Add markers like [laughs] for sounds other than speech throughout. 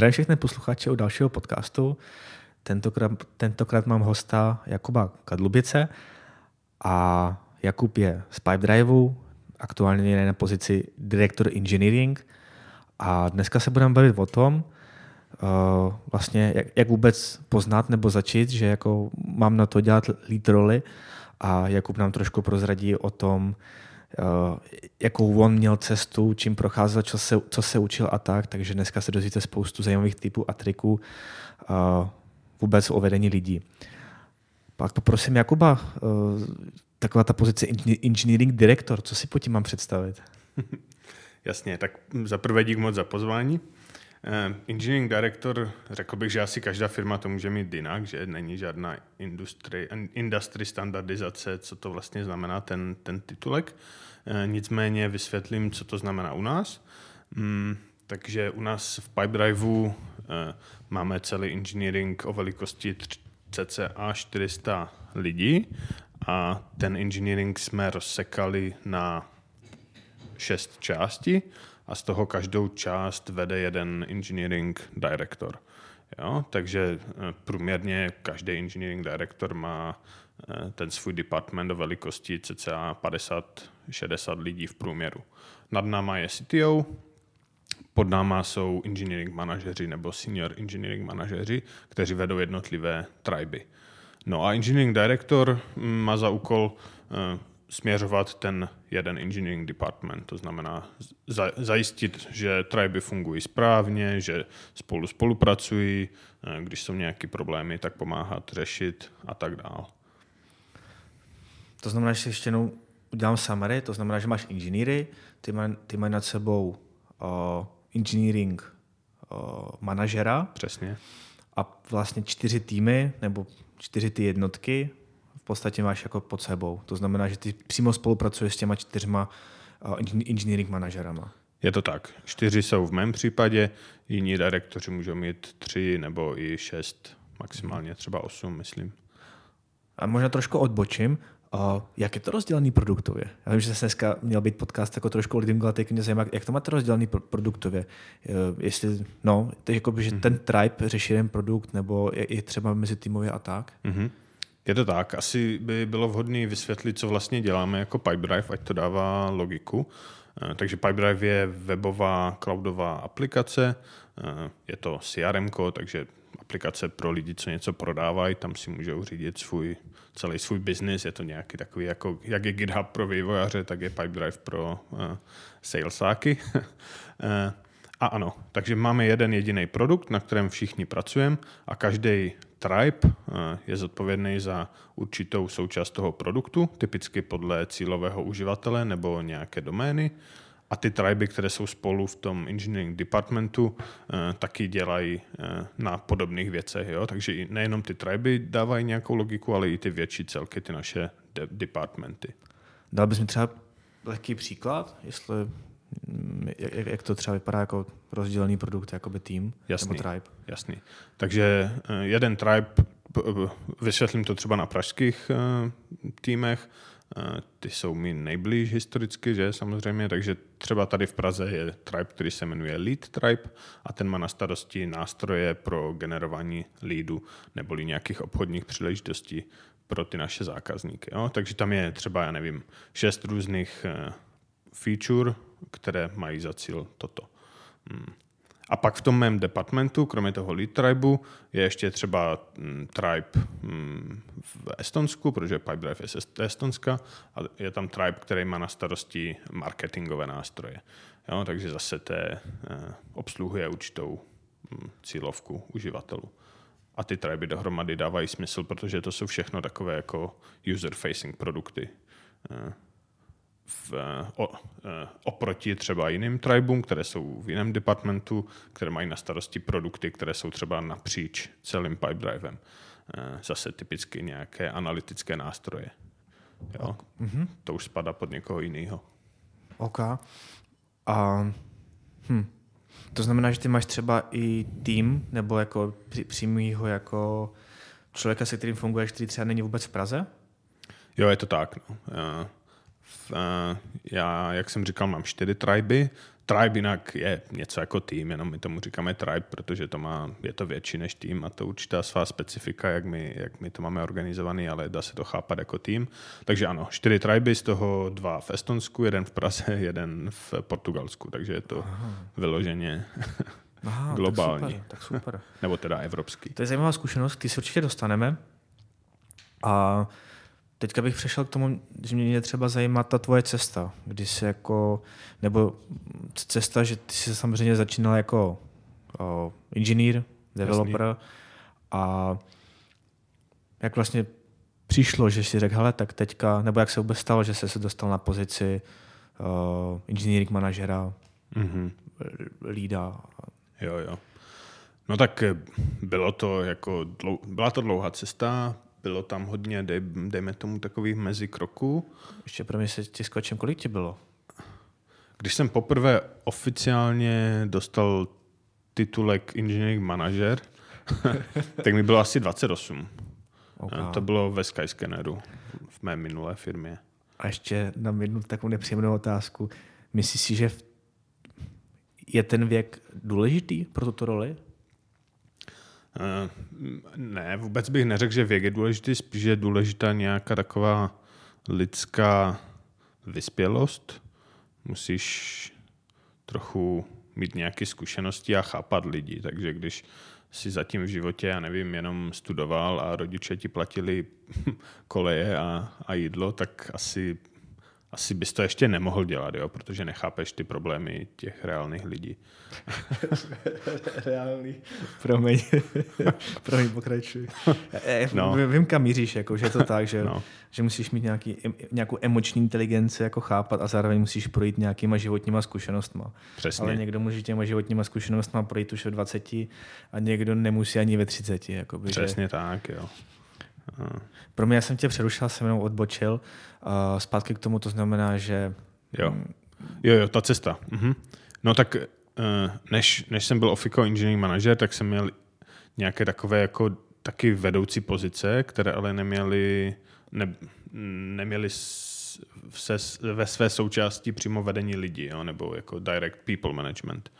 Zdravím všechny posluchače u dalšího podcastu. Tentokrát, tentokrát mám hosta Jakuba Kadlubice a Jakub je z Pipedriveu, aktuálně je na pozici direktor engineering a dneska se budeme bavit o tom, uh, vlastně jak, jak vůbec poznat nebo začít, že jako mám na to dělat lead roli a Jakub nám trošku prozradí o tom, jakou on měl cestu, čím procházel, co se, co se učil a tak, takže dneska se dozvíte spoustu zajímavých typů a triků uh, vůbec o vedení lidí. Pak poprosím Jakuba, uh, taková ta pozice engineering director, co si po tím mám představit? [laughs] Jasně, tak za prvé dík moc za pozvání. Uh, engineering director, řekl bych, že asi každá firma to může mít jinak, že není žádná industry, industry standardizace, co to vlastně znamená ten, ten titulek. Uh, nicméně vysvětlím, co to znamená u nás. Um, takže u nás v Pipedriveu uh, máme celý engineering o velikosti cca 400 lidí a ten engineering jsme rozsekali na šest částí a z toho každou část vede jeden engineering director. Jo? Takže eh, průměrně každý engineering director má eh, ten svůj department do velikosti cca 50-60 lidí v průměru. Nad náma je CTO, pod náma jsou engineering manažeři nebo senior engineering manažeři, kteří vedou jednotlivé triby. No a engineering director mm, má za úkol uh, směřovat ten jeden engineering department, to znamená za, zajistit, že triby fungují správně, že spolu spolupracují, uh, když jsou nějaké problémy, tak pomáhat řešit a tak dále. To znamená, že ještě jednou udělám summary, to znamená, že máš inženýry, ty, maj, ty mají nad sebou uh, engineering uh, manažera. Přesně. A vlastně čtyři týmy, nebo čtyři ty jednotky v podstatě máš jako pod sebou. To znamená, že ty přímo spolupracuješ s těma čtyřma uh, engineering manažerama. Je to tak. Čtyři jsou v mém případě, jiní direktoři můžou mít tři nebo i šest, maximálně třeba osm, myslím. A možná trošku odbočím. Uh, jak je to rozdělený produktově? Já vím, že se dneska měl být podcast jako trošku o lidem, ale mě zajímá, jak to máte rozdělený produktově? Uh, jestli, no, to jako by, že mm-hmm. ten tribe řeší jeden produkt, nebo je, je třeba mezi týmově a tak? Mm-hmm. Je to tak. Asi by bylo vhodné vysvětlit, co vlastně děláme jako Pipedrive, ať to dává logiku. Uh, takže Pipedrive je webová cloudová aplikace, uh, je to CRM, takže aplikace pro lidi, co něco prodávají, tam si můžou řídit svůj, celý svůj biznis, je to nějaký takový, jako, jak je GitHub pro vývojáře, tak je Pipedrive pro uh, salesáky. [laughs] a ano, takže máme jeden jediný produkt, na kterém všichni pracujeme a každý tribe uh, je zodpovědný za určitou součást toho produktu, typicky podle cílového uživatele nebo nějaké domény a ty triby, které jsou spolu v tom engineering departmentu, eh, taky dělají eh, na podobných věcech. Jo? Takže nejenom ty triby dávají nějakou logiku, ale i ty větší celky, ty naše de- departmenty. Dal bys mi třeba lehký příklad, jestli jak, jak to třeba vypadá jako rozdělený produkt, jako by tým jasný, nebo tribe? Jasný. Takže eh, jeden tribe, vysvětlím to třeba na pražských týmech, Eh, ty jsou mi nejblíž historicky, že samozřejmě, takže třeba tady v Praze je tribe, který se jmenuje Lead Tribe a ten má na starosti nástroje pro generování leadu neboli nějakých obchodních příležitostí pro ty naše zákazníky. Jo? Takže tam je třeba, já nevím, šest různých eh, feature, které mají za cíl toto. Hmm. A pak v tom mém departmentu, kromě toho lead tribeu, je ještě třeba mm, tribe mm, v Estonsku, protože Pipedrive je z Estonska, a je tam tribe, který má na starosti marketingové nástroje. Jo, takže zase té eh, obsluhuje určitou mm, cílovku uživatelů. A ty triby dohromady dávají smysl, protože to jsou všechno takové jako user-facing produkty. Eh, v, o, eh, oproti třeba jiným tribům, které jsou v jiném departmentu, které mají na starosti produkty, které jsou třeba napříč celým pipedrivem. Eh, zase typicky nějaké analytické nástroje. Jo? Mm-hmm. To už spadá pod někoho jiného. OK. A, hm. To znamená, že ty máš třeba i tým, nebo jako přímýho jako člověka, se kterým funguješ, který třeba není vůbec v Praze? Jo, je to tak. No já, jak jsem říkal, mám čtyři triby. Tribe jinak je něco jako tým, jenom my tomu říkáme tribe, protože to má, je to větší než tým a to určitá svá specifika, jak my, jak my to máme organizovaný, ale dá se to chápat jako tým. Takže ano, čtyři triby, z toho dva v Estonsku, jeden v Praze, [laughs] jeden v Portugalsku, takže je to Aha. vyloženě [laughs] Aha, globální. Tak super, tak super. [laughs] Nebo teda evropský. To je zajímavá zkušenost, ty si určitě dostaneme. A teďka bych přešel k tomu, že mě třeba zajímá ta tvoje cesta, kdy jsi jako, nebo cesta, že ty jsi samozřejmě začínal jako o, inženýr, developer Jasný. a jak vlastně přišlo, že si řekl, hele, tak teďka, nebo jak se vůbec stalo, že jsi se dostal na pozici uh, engineering manažera, mm-hmm. lída. Jo, jo. No tak bylo to jako, dlou, byla to dlouhá cesta, bylo tam hodně, dej, dejme tomu, takových mezikroků. Ještě pro mě se ti skočím, kolik ti bylo? Když jsem poprvé oficiálně dostal titulek engineering manager, [laughs] tak mi bylo asi 28. Okay. To bylo ve Skyscanneru, v mé minulé firmě. A ještě na jednu takovou nepříjemnou otázku. Myslíš si, že je ten věk důležitý pro tuto roli? Eh, ne, vůbec bych neřekl, že věk je důležitý, spíš je důležitá nějaká taková lidská vyspělost. Musíš trochu mít nějaké zkušenosti a chápat lidi, takže když si zatím v životě, já nevím, jenom studoval a rodiče ti platili [laughs] koleje a, a jídlo, tak asi asi bys to ještě nemohl dělat, jo, protože nechápeš ty problémy těch reálných lidí. [laughs] Reálný. Promiň. [laughs] Promiň, pokračuj. [laughs] E, no. Vím, kam míříš, jako, že je to tak, že, no. že musíš mít nějaký, nějakou emoční inteligenci jako chápat a zároveň musíš projít nějakýma životníma zkušenostma. Přesně. Ale někdo může těma životníma zkušenostma projít už v 20 a někdo nemusí ani ve 30. Jakoby, Přesně že... tak, jo. Pro mě, já jsem tě přerušil, jsem jenom odbočil. Uh, zpátky k tomu, to znamená, že... Jo, jo, jo ta cesta. Mhm. No tak uh, než, než jsem byl Offico Engineering Manager, tak jsem měl nějaké takové jako taky vedoucí pozice, které ale neměly, ne, neměly se, ve své součásti přímo vedení lidí, jo, nebo jako direct people management.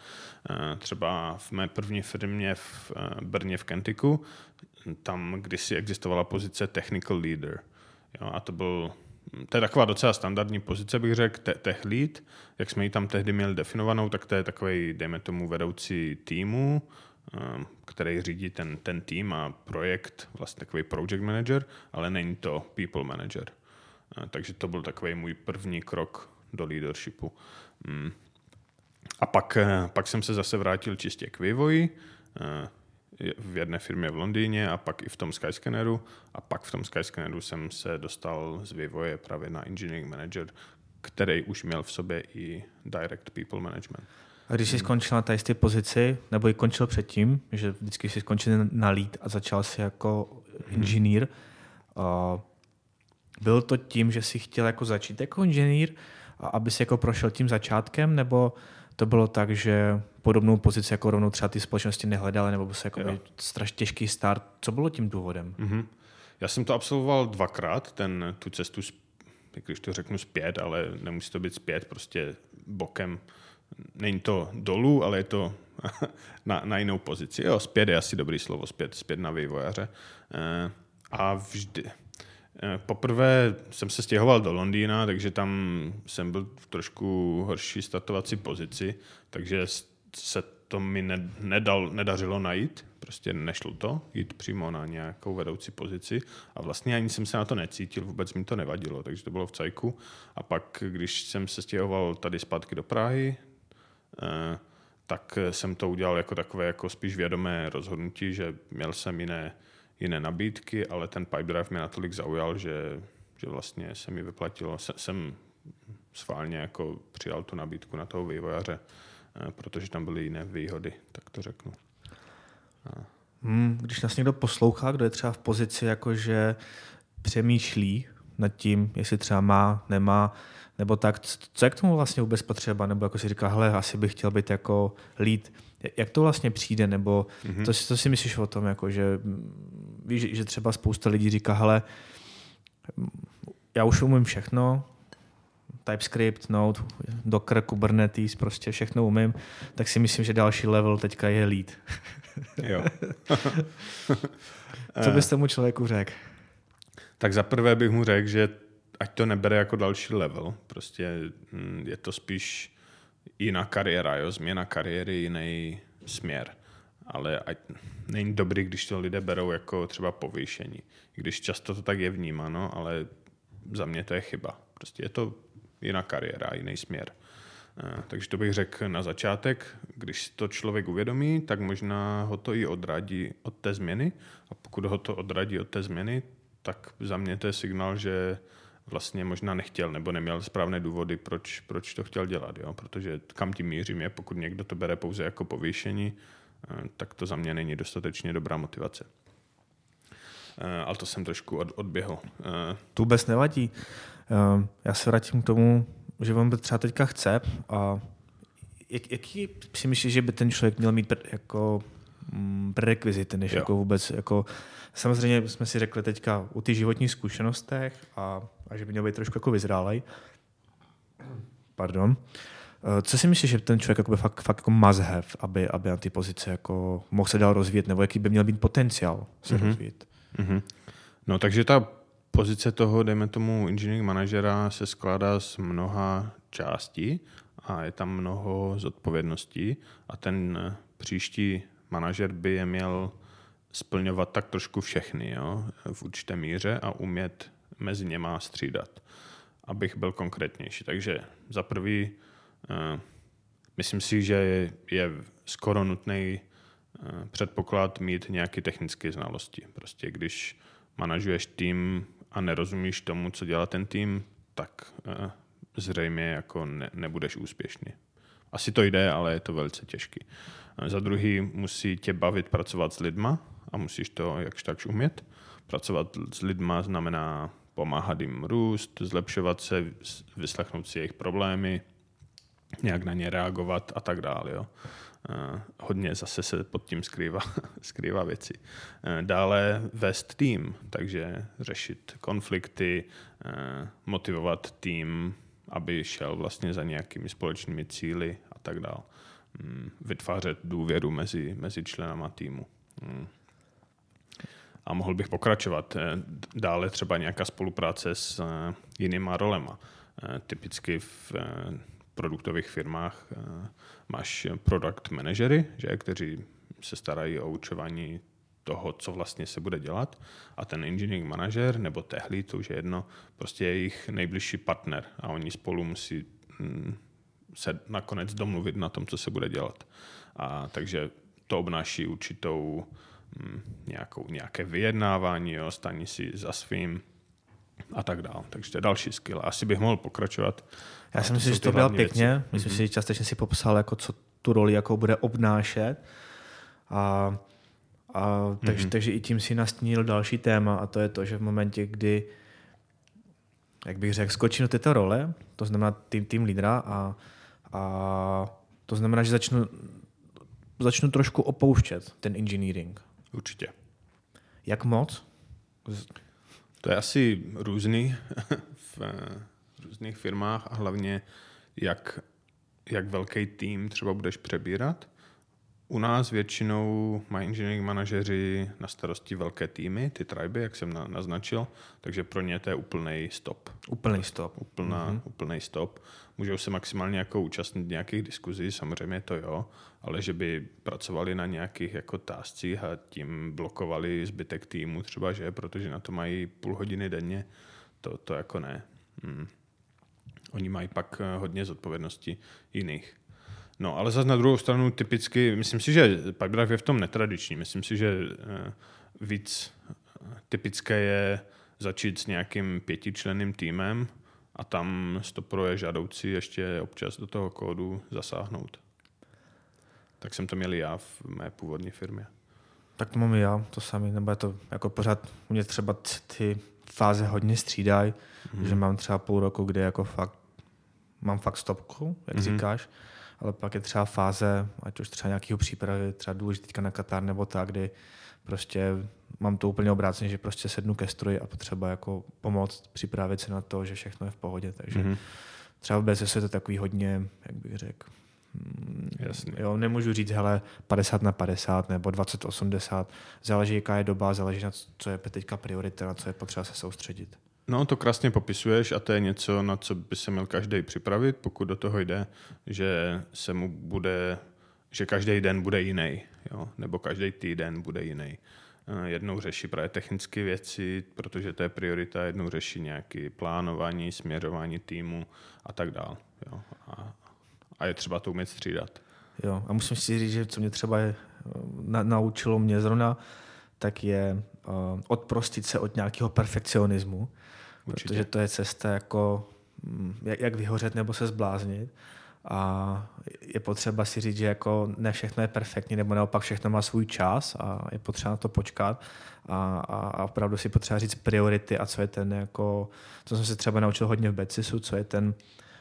Uh, třeba v mé první firmě v uh, Brně v Kentiku tam kdysi existovala pozice technical leader. Jo, a to byl to je taková docela standardní pozice, bych řekl, te- tech lead, jak jsme ji tam tehdy měli definovanou, tak to je takový, dejme tomu, vedoucí týmu, um, který řídí ten, ten tým a projekt, vlastně takový project manager, ale není to people manager. Uh, takže to byl takový můj první krok do leadershipu. Um, a pak, uh, pak jsem se zase vrátil čistě k vývoji. Uh, v jedné firmě v Londýně a pak i v tom Skyscanneru a pak v tom Skyscanneru jsem se dostal z vývoje právě na engineering manager, který už měl v sobě i direct people management. A když jsi skončil na té pozici, nebo i končil předtím, že vždycky jsi skončil na lead a začal si jako inženýr, uh, byl to tím, že jsi chtěl jako začít jako inženýr, aby si jako prošel tím začátkem, nebo to bylo tak, že podobnou pozici jako rovnou třeba ty společnosti nehledaly, nebo se jako strašně těžký start. Co bylo tím důvodem? Mm-hmm. Já jsem to absolvoval dvakrát, ten, tu cestu, když to řeknu zpět, ale nemusí to být zpět, prostě bokem. Není to dolů, ale je to [laughs] na, na jinou pozici. Jo, zpět je asi dobrý slovo, zpět, zpět na vývojaře. E, a vždy, Eh, poprvé jsem se stěhoval do Londýna, takže tam jsem byl v trošku horší startovací pozici, takže se to mi nedal, nedařilo najít, prostě nešlo to, jít přímo na nějakou vedoucí pozici a vlastně ani jsem se na to necítil, vůbec mi to nevadilo, takže to bylo v cajku. A pak, když jsem se stěhoval tady zpátky do Prahy, eh, tak jsem to udělal jako takové jako spíš vědomé rozhodnutí, že měl jsem jiné jiné nabídky, ale ten Pipedrive mě natolik zaujal, že, že vlastně se mi vyplatilo, jsem sválně jako přijal tu nabídku na toho vývojaře, eh, protože tam byly jiné výhody, tak to řeknu. Hmm, když nás někdo poslouchá, kdo je třeba v pozici, jakože přemýšlí nad tím, jestli třeba má, nemá, nebo tak, co je k tomu vlastně vůbec potřeba, nebo jako si říká, hele, asi bych chtěl být jako lead, jak to vlastně přijde, nebo mm-hmm. to, co si myslíš o tom, jako, že víš, že třeba spousta lidí říká, hele, já už umím všechno, TypeScript, Node, Docker, Kubernetes, prostě všechno umím, tak si myslím, že další level teďka je lead. Jo. [laughs] [laughs] Co bys tomu člověku řekl? Tak za prvé bych mu řekl, že ať to nebere jako další level. Prostě mm, je to spíš jiná kariéra, jo? změna kariéry, jiný směr. Ale ať není dobrý, když to lidé berou jako třeba povýšení. Když často to tak je vnímáno, ale za mě to je chyba. Prostě je to jiná kariéra, jiný směr. Eh, takže to bych řekl na začátek, když to člověk uvědomí, tak možná ho to i odradí od té změny a pokud ho to odradí od té změny, tak za mě to je signál, že vlastně možná nechtěl nebo neměl správné důvody, proč, proč to chtěl dělat. Jo? Protože kam tím mířím je, pokud někdo to bere pouze jako povýšení, eh, tak to za mě není dostatečně dobrá motivace. Eh, ale to jsem trošku od, odběhl. To vůbec nevadí. Já se vrátím k tomu, že on třeba teďka chce a jak, jaký si myslíš, že by ten člověk měl mít jako mm, prerekvizity, než jo. jako vůbec jako samozřejmě jsme si řekli teďka u ty životních zkušenostech a, a že by měl být trošku jako vyzrálej. Pardon. Eh, co si myslíš, že ten člověk jako by fakt, fakt jako must have, aby, aby na ty pozice jako mohl se dál rozvíjet, nebo jaký by měl být potenciál se mm-hmm. rozvíjet? Mm-hmm. No takže ta pozice toho, dejme tomu, engineering manažera se skládá z mnoha částí a je tam mnoho zodpovědností a ten příští manažer by je měl splňovat tak trošku všechny jo, v určité míře a umět mezi něma střídat, abych byl konkrétnější. Takže za prvý, uh, myslím si, že je, skoro nutný uh, předpoklad mít nějaké technické znalosti. Prostě když manažuješ tým, a nerozumíš tomu, co dělá ten tým, tak uh, zřejmě jako ne, nebudeš úspěšný. Asi to jde, ale je to velice těžký. Uh, za druhý musí tě bavit pracovat s lidma a musíš to jakž takž umět. Pracovat s lidma znamená pomáhat jim růst, zlepšovat se, vyslechnout si jejich problémy, nějak na ně reagovat a tak dále. Jo. Uh, hodně zase se pod tím skrývá, [laughs] skrývá věci. Uh, dále vést tým, takže řešit konflikty, uh, motivovat tým, aby šel vlastně za nějakými společnými cíly a tak dále. Um, vytvářet důvěru mezi, mezi členama týmu. A mohl bych pokračovat. Dále třeba nějaká spolupráce s jinýma rolema. Typicky v produktových firmách eh, máš product manažery, že, kteří se starají o učování toho, co vlastně se bude dělat a ten engineering manažer nebo tehlí, to už je jedno, prostě je jejich nejbližší partner a oni spolu musí mm, se nakonec domluvit na tom, co se bude dělat. A takže to obnáší určitou mm, nějakou, nějaké vyjednávání, jo, staní si za svým a tak dále. Takže to je další skill. Asi bych mohl pokračovat. Já si myslím, že to bylo pěkně. Věci. Myslím mm-hmm. si, že částečně si popsal, jako co tu roli jako bude obnášet. A, a takže, mm-hmm. takže i tím si nastínil další téma a to je to, že v momentě, kdy jak bych řekl, skočím do této role, to znamená tým, tým lídra a, a to znamená, že začnu, začnu trošku opouštět ten engineering. Určitě. Jak moc? To je asi různý [laughs] v různých firmách a hlavně jak, jak velký tým třeba budeš přebírat. U nás většinou mají engineering manažeři na starosti velké týmy, ty triby, jak jsem na, naznačil, takže pro ně to je úplný stop. Úplný stop. Úplná, mm-hmm. Úplný stop. Můžou se maximálně jako účastnit nějakých diskuzí, samozřejmě to jo, ale že by pracovali na nějakých jako táscích a tím blokovali zbytek týmu třeba, že, protože na to mají půl hodiny denně, to, to jako ne. Hmm. Oni mají pak eh, hodně zodpovědnosti jiných. No, ale zase na druhou stranu typicky, myslím si, že Pipedrive je v tom netradiční. Myslím si, že eh, víc eh, typické je začít s nějakým pětičlenným týmem a tam stopro je žádoucí ještě občas do toho kódu zasáhnout. Tak jsem to měl já v mé původní firmě. Tak to mám i já, to samé, nebo je to jako pořád, u mě třeba ty fáze hodně střídají, mm. že mám třeba půl roku, kde jako fakt mám fakt stopku, jak mm-hmm. říkáš, ale pak je třeba fáze, ať už třeba nějakého přípravy, třeba důležitý na Katar nebo tak, kdy prostě mám to úplně obráceně, že prostě sednu ke stroji a potřeba jako pomoct připravit se na to, že všechno je v pohodě, takže mm-hmm. třeba v BSS je to takový hodně, jak bych řekl, mm, Jasně. Jo, nemůžu říct, hele, 50 na 50 nebo 20 80. Záleží, jaká je doba, záleží na co je teďka priorita, na co je potřeba se soustředit. No, to krásně popisuješ a to je něco, na co by se měl každý připravit, pokud do toho jde, že se mu bude, že každý den bude jiný, jo? nebo každý týden bude jiný. Eh, jednou řeší právě technické věci, protože to je priorita, jednou řeší nějaké plánování, směřování týmu a tak dál. Jo? A, a je třeba to umět střídat. Jo, a musím si říct, že co mě třeba je, eh, na, naučilo mě zrovna, tak je uh, odprostit se od nějakého perfekcionismu, Určitě. protože to je cesta jako mm, jak, vyhořet nebo se zbláznit. A je potřeba si říct, že jako ne všechno je perfektní, nebo naopak všechno má svůj čas a je potřeba na to počkat a, a, a opravdu si potřeba říct priority a co je ten jako, co jsem se třeba naučil hodně v Betsisu, co je ten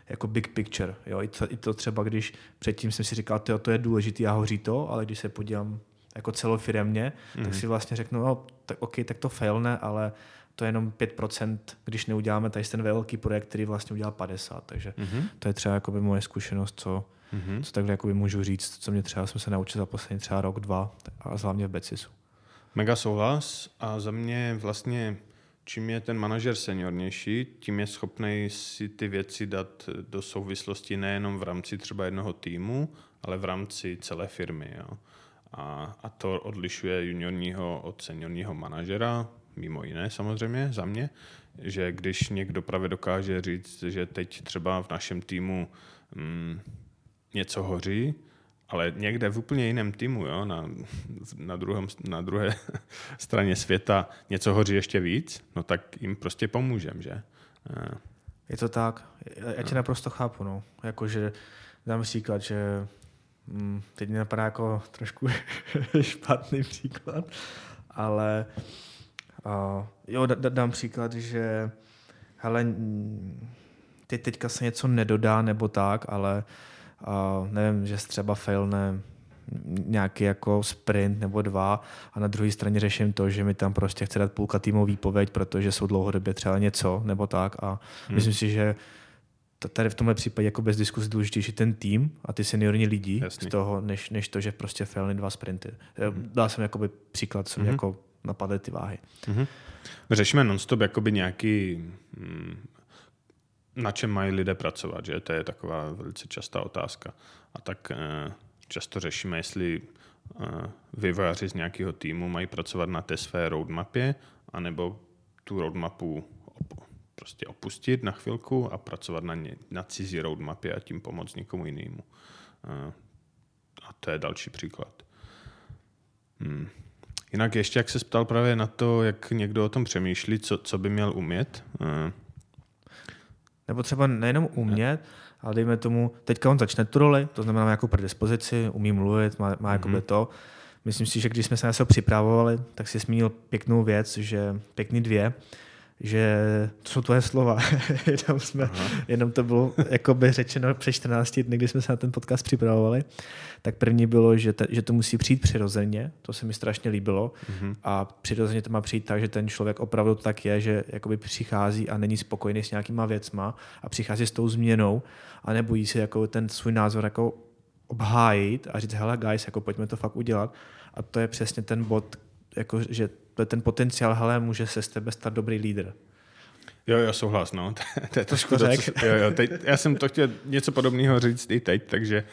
jako big picture. Jo? I, to, I to třeba, když předtím jsem si říkal, to, to je důležité a hoří to, ale když se podívám jako celofiremně, mm-hmm. tak mhm. si vlastně řeknu, no, tak OK, tak to failne, ale to je jenom 5%, když neuděláme tady ten velký projekt, který vlastně udělá 50. Takže mm-hmm. to je třeba jakoby moje zkušenost, co, mm-hmm. co takhle jakoby můžu říct, co mě třeba jsem se naučil za poslední třeba rok, dva a hlavně v Becisu. Mega souhlas a za mě vlastně čím je ten manažer seniornější, tím je schopný si ty věci dát do souvislosti nejenom v rámci třeba jednoho týmu, ale v rámci celé firmy. Jo. A, a to odlišuje juniorního od seniorního manažera, mimo jiné samozřejmě za mě, že když někdo právě dokáže říct, že teď třeba v našem týmu mm, něco hoří, ale někde v úplně jiném týmu, jo, na, na, druhém, na druhé [laughs] straně světa něco hoří ještě víc, no tak jim prostě pomůžem, že? Je to tak. Já tě naprosto chápu, no. Jakože dám příklad, že hm, teď mě napadá jako trošku [laughs] špatný příklad, ale uh, jo, dám příklad, že hele, teď teďka se něco nedodá nebo tak, ale uh, nevím, že třeba failne nějaký jako sprint nebo dva a na druhé straně řeším to, že mi tam prostě chce dát půlka týmovou výpověď, protože jsou dlouhodobě třeba něco nebo tak a hmm. myslím si, že tady v tomhle případě jako bez diskuse důležitější ten tým a ty seniorní lidi Jasný. z toho, než, než to, že prostě failny dva sprinty. Hmm. Dal jsem jakoby příklad, co mě hmm. jako napadly ty váhy. Hmm. Řešíme nonstop jakoby nějaký hmm, na čem mají lidé pracovat, že? To je taková velice častá otázka. A tak eh, často řešíme, jestli eh, vývojáři z nějakého týmu mají pracovat na té své roadmapě, anebo tu roadmapu prostě opustit na chvilku a pracovat na, ně, na cizí roadmapě a tím pomoct někomu jinému. Eh, a to je další příklad. Hmm. Jinak ještě, jak se ptal právě na to, jak někdo o tom přemýšlí, co, co by měl umět, nebo třeba nejenom umět, ale dejme tomu, teďka on začne tu roli, to znamená má nějakou predispozici, umí mluvit, má, má mm-hmm. to. Myslím si, že když jsme se na to připravovali, tak si zmínil pěknou věc, že pěkný dvě, že to jsou tvoje slova. [laughs] jenom, jsme, jenom to bylo jako by řečeno před 14 dny, kdy jsme se na ten podcast připravovali. Tak první bylo, že, te, že to musí přijít přirozeně, to se mi strašně líbilo. Mm-hmm. A přirozeně to má přijít tak, že ten člověk opravdu tak je, že jakoby přichází a není spokojený s nějakýma věcma a přichází s tou změnou a nebojí se jako ten svůj názor jako obhájit a říct, hele guys, jako pojďme to fakt udělat. A to je přesně ten bod, jako, že to je ten potenciál, hele, může se z tebe stát dobrý lídr. Jo, jo, souhlas, no. [laughs] to je trošku to, co, jo, jo, teď, já jsem to chtěl něco podobného říct i teď, takže,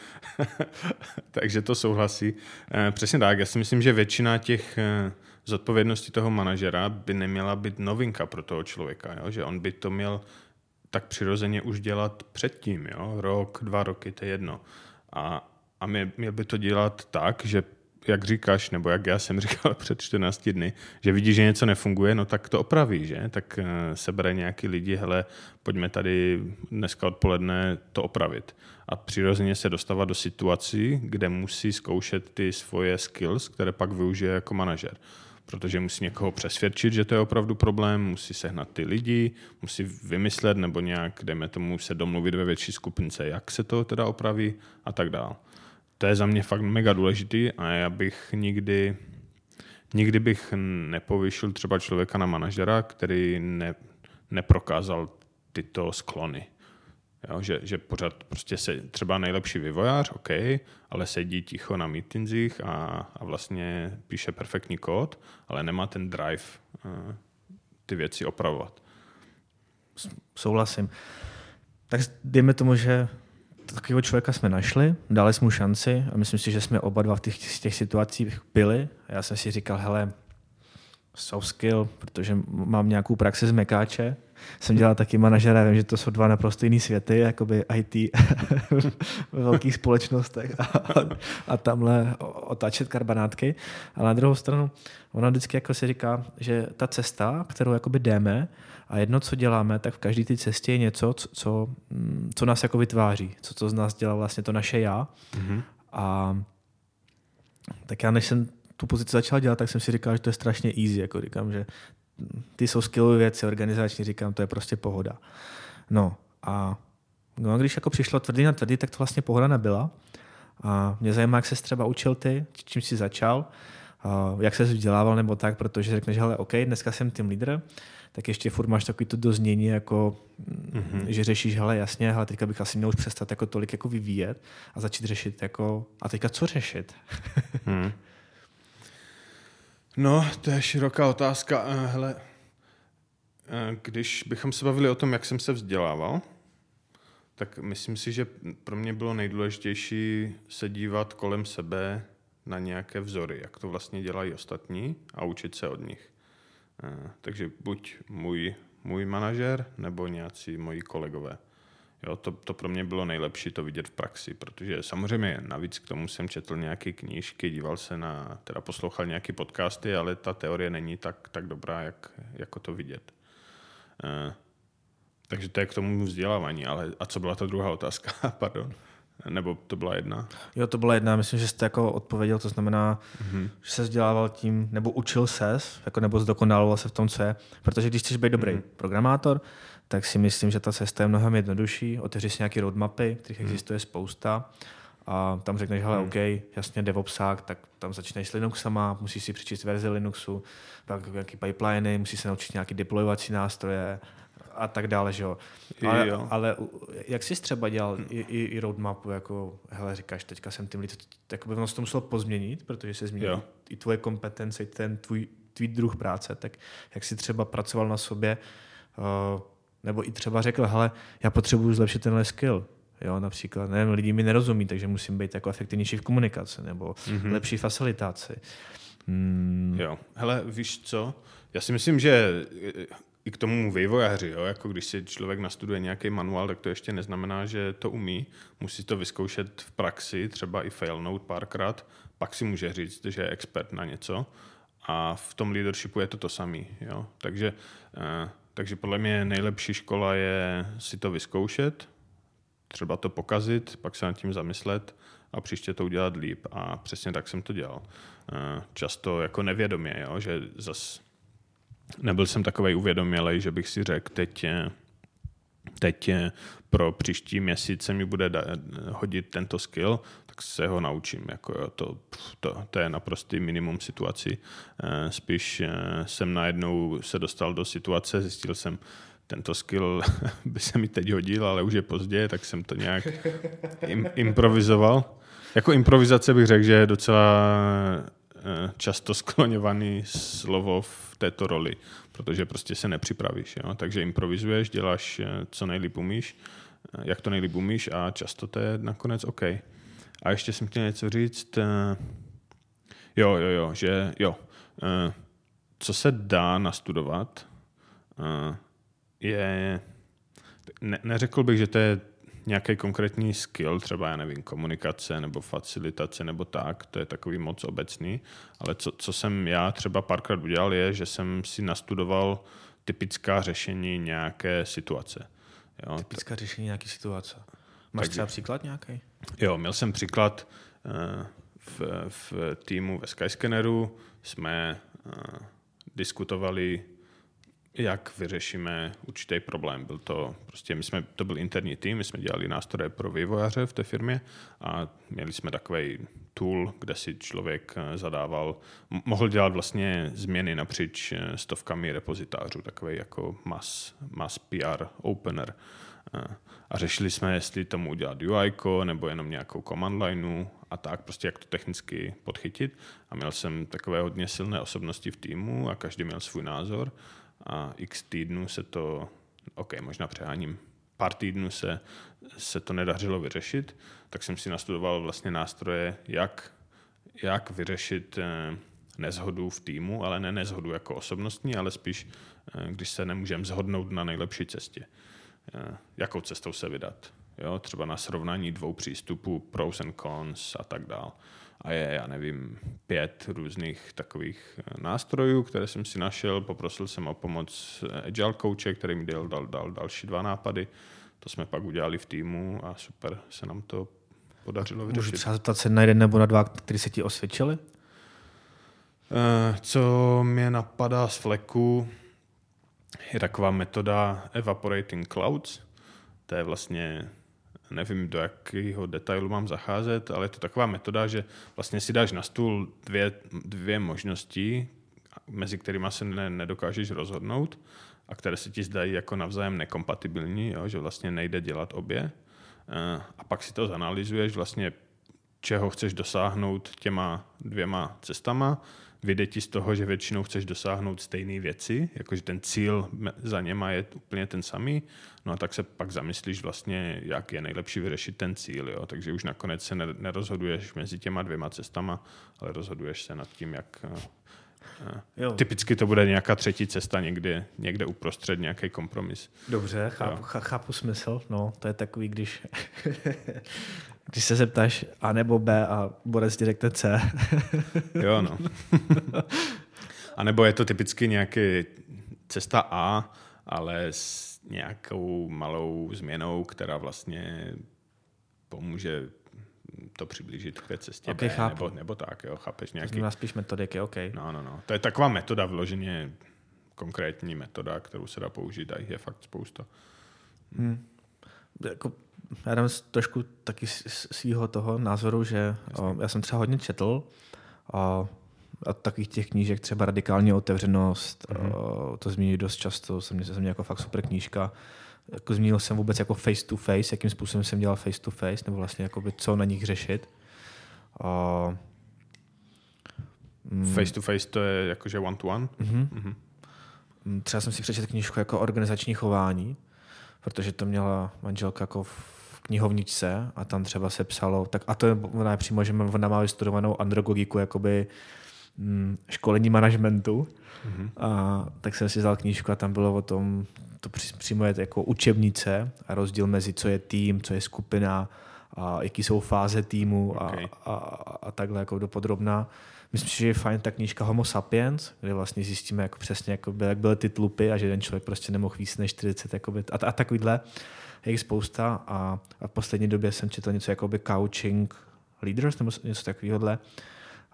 [laughs] takže to souhlasí. Eh, přesně tak, já si myslím, že většina těch eh, zodpovědností toho manažera by neměla být novinka pro toho člověka, jo? že on by to měl tak přirozeně už dělat předtím, jo? rok, dva roky, to je jedno. A, a měl, měl by to dělat tak, že jak říkáš, nebo jak já jsem [laughs] říkal před 14 dny, že vidí, že něco nefunguje, no tak to opraví, že? Tak eh, sebere nějaký lidi, hele, pojďme tady dneska odpoledne to opravit. A přirozeně se dostává do situací, kde musí zkoušet ty svoje skills, které pak využije jako manažer protože musí někoho přesvědčit, že to je opravdu problém, musí sehnat ty lidi, musí vymyslet nebo nějak, dejme tomu, se domluvit ve větší skupince, jak se to teda opraví a tak dále to je za mě fakt mega důležitý a já bych nikdy, nikdy bych nepovyšil třeba člověka na manažera, který ne, neprokázal tyto sklony. Jo, že, že pořád prostě se, třeba nejlepší vývojář, OK, ale sedí ticho na meetingsích a, a vlastně píše perfektní kód, ale nemá ten drive uh, ty věci opravovat. Souhlasím. Tak dejme tomu, že takového člověka jsme našli, dali jsme mu šanci a myslím si, že jsme oba dva v těch, těch situacích byli. Já jsem si říkal, hele, soft skill, protože mám nějakou praxi z Mekáče, jsem dělal taky manažera, vím, že to jsou dva naprosto jiný světy, jakoby IT [laughs] ve velkých společnostech a, a tamhle otáčet karbanátky. Ale na druhou stranu, ona vždycky jako se říká, že ta cesta, kterou jakoby jdeme a jedno, co děláme, tak v každé té cestě je něco, co, co, co nás jako vytváří, co, co z nás dělá vlastně to naše já. Mm-hmm. A tak já než jsem tu pozici začal dělat, tak jsem si říkal, že to je strašně easy. Jako říkám, že ty jsou skillové věci, organizační, říkám, to je prostě pohoda. No a no, když jako přišlo tvrdý na tvrdý, tak to vlastně pohoda nebyla. A mě zajímá, jak se třeba učil ty, čím jsi začal, jak se vzdělával nebo tak, protože řekneš, hele, OK, dneska jsem tým lídr, tak ještě furt máš takový to doznění, jako, mm-hmm. že řešíš, hele, jasně, hele, teďka bych asi měl už přestat jako tolik jako vyvíjet a začít řešit, jako, a teďka co řešit? hmm. [laughs] No, to je široká otázka. Eh, hele, eh, když bychom se bavili o tom, jak jsem se vzdělával, tak myslím si, že pro mě bylo nejdůležitější se dívat kolem sebe na nějaké vzory, jak to vlastně dělají ostatní a učit se od nich. Eh, takže buď můj, můj manažer nebo nějací moji kolegové. Jo, to, to pro mě bylo nejlepší to vidět v praxi, protože samozřejmě navíc k tomu jsem četl nějaké knížky, díval se na, teda poslouchal nějaké podcasty, ale ta teorie není tak, tak dobrá, jak, jako to vidět. E, takže to je k tomu vzdělávání, ale a co byla ta druhá otázka, [laughs] pardon? Nebo to byla jedna? Jo, to byla jedna. Myslím, že jste jako odpověděl, to znamená, mm-hmm. že se vzdělával tím, nebo učil se, jako nebo zdokonaloval se v tom, co je. Protože když chceš být dobrý mm-hmm. programátor, tak si myslím, že ta cesta je mnohem jednodušší. Otevři si nějaké roadmapy, kterých hmm. existuje spousta a tam řekneš, hele, hmm. OK, jasně DevOpsák, tak tam začneš s Linuxama, musíš si přečíst verzi Linuxu, pak nějaký pipeliny, musíš se naučit nějaký deployovací nástroje a tak dále, že jo. Ale, jo. ale jak jsi třeba dělal i, i, i roadmapu, jako, hele, říkáš, teďka jsem tím lid, tak by to muselo pozměnit, protože se změnil i tvoje kompetence, i ten tvůj, tvůj druh práce, tak jak jsi třeba pracoval na sobě, uh, nebo i třeba řekl, hele, já potřebuji zlepšit tenhle skill. Jo, například, nevím, lidi mi nerozumí, takže musím být jako efektivnější v komunikaci nebo mm-hmm. lepší facilitaci. Hmm. Jo, hele, víš co? Já si myslím, že i k tomu vývojáři, jo, jako když si člověk nastuduje nějaký manuál, tak to ještě neznamená, že to umí. Musí to vyzkoušet v praxi, třeba i failnout párkrát, pak si může říct, že je expert na něco. A v tom leadershipu je to to samé. Takže eh, takže podle mě nejlepší škola je si to vyzkoušet, třeba to pokazit, pak se nad tím zamyslet a příště to udělat líp. A přesně tak jsem to dělal. Eh, často jako nevědomě, jo, že zas nebyl jsem takový uvědomělej, že bych si řekl, teď, teď pro příští měsíc se mi bude hodit tento skill, tak se ho naučím. Jako jo, to, to, to je naprostý minimum situací. Eh, spíš eh, jsem najednou se dostal do situace, zjistil jsem, tento skill [laughs] by se mi teď hodil, ale už je pozdě, tak jsem to nějak im, improvizoval. Jako improvizace bych řekl, že je docela eh, často skloňovaný slovo v této roli, protože prostě se nepřipravíš. Jo? Takže improvizuješ, děláš, co nejlíp umíš, jak to nejlíp umíš a často to je nakonec OK. A ještě jsem chtěl něco říct. Eh, jo, jo, jo, že jo. Eh, co se dá nastudovat, eh, je... Ne, neřekl bych, že to je nějaký konkrétní skill, třeba, já nevím, komunikace nebo facilitace nebo tak, to je takový moc obecný, ale co, co jsem já třeba párkrát udělal, je, že jsem si nastudoval typická řešení nějaké situace. Jo, typická řešení nějaké situace. Máš Takže, třeba příklad nějaký? Jo, měl jsem příklad eh, v, v týmu ve Skyscanneru. Jsme eh, diskutovali, jak vyřešíme určitý problém. Byl to, prostě my jsme, to byl interní tým, my jsme dělali nástroje pro vývojáře v té firmě a měli jsme takový tool, kde si člověk eh, zadával, mohl dělat vlastně změny napříč stovkami repozitářů, takový jako mass, mass PR opener. A řešili jsme, jestli tomu udělat UI, nebo jenom nějakou command lineu a tak, prostě jak to technicky podchytit. A měl jsem takové hodně silné osobnosti v týmu a každý měl svůj názor a x týdnů se to, ok, možná přeháním, pár týdnů se, se to nedařilo vyřešit, tak jsem si nastudoval vlastně nástroje, jak, jak vyřešit eh, nezhodu v týmu, ale ne nezhodu jako osobnostní, ale spíš, eh, když se nemůžeme zhodnout na nejlepší cestě. Eh, jakou cestou se vydat. Jo? Třeba na srovnání dvou přístupů, pros and cons a tak dále a je, já nevím, pět různých takových eh, nástrojů, které jsem si našel. Poprosil jsem o pomoc eh, Agile Coache, který mi dal, dal, dal další dva nápady. To jsme pak udělali v týmu a super se nám to podařilo vyřešit. Můžu třeba zeptat se na jeden nebo na dva, který se ti osvědčili? Eh, co mě napadá z fleku, je taková metoda Evaporating Clouds. To je vlastně nevím, do jakého detailu mám zacházet, ale je to taková metoda, že vlastně si dáš na stůl dvě, dvě možnosti, mezi kterými se ne, nedokážeš rozhodnout a které se ti zdají jako navzájem nekompatibilní, jo, že vlastně nejde dělat obě. Eh, a pak si to zanalizuješ vlastně, čeho chceš dosáhnout těma dvěma cestama vyjde ti z toho, že většinou chceš dosáhnout stejné věci, jakože ten cíl za něma je úplně ten samý, no a tak se pak zamyslíš vlastně, jak je nejlepší vyřešit ten cíl, jo? takže už nakonec se nerozhoduješ mezi těma dvěma cestama, ale rozhoduješ se nad tím, jak eh, Jo. Typicky to bude nějaká třetí cesta někde, někde uprostřed, nějaký kompromis. Dobře, chápu, chápu smysl. No, to je takový, když [laughs] Když se zeptáš A nebo B a Borec ti řekne C. [laughs] jo, no. a nebo je to typicky nějaký cesta A, ale s nějakou malou změnou, která vlastně pomůže to přiblížit k té cestě okay, B, chápu. nebo, nebo tak, jo, chápeš nějaký... To spíš metodiky, OK. No, no, no. To je taková metoda vloženě konkrétní metoda, kterou se dá použít a jich je fakt spousta. Hmm. Jako já dám trošku taky svého toho názoru, že o, já jsem třeba hodně četl o, a takových těch knížek, třeba Radikální otevřenost, mm-hmm. to zmíní dost často, jsem mě, jsem mě jako fakt super knížka. Jako zmínil jsem vůbec jako face to face, jakým způsobem jsem dělal face to face, nebo vlastně jakoby co na nich řešit. O, mm, face to face to je jakože one to one? Mm-hmm. Mm-hmm. Třeba jsem si přečetl knížku jako organizační chování, protože to měla manželka jako v knihovničce a tam třeba se psalo, tak a to je, ona je přímo, že ona má vystudovanou androgogiku, jakoby školení managementu. Mm-hmm. A tak jsem si vzal knížku a tam bylo o tom, to přímo je jako učebnice a rozdíl mezi co je tým, co je skupina, a jaký jsou fáze týmu okay. a, a, a takhle jako dopodrobná. Myslím si, že je fajn ta knížka Homo sapiens, kde vlastně zjistíme jako přesně, jako by, jak byly ty tlupy a že ten člověk prostě nemohl víc než 40 jakoby, a, a takovýhle. Je jich spousta a, a v poslední době jsem četl něco jako by coaching leaders nebo něco takového.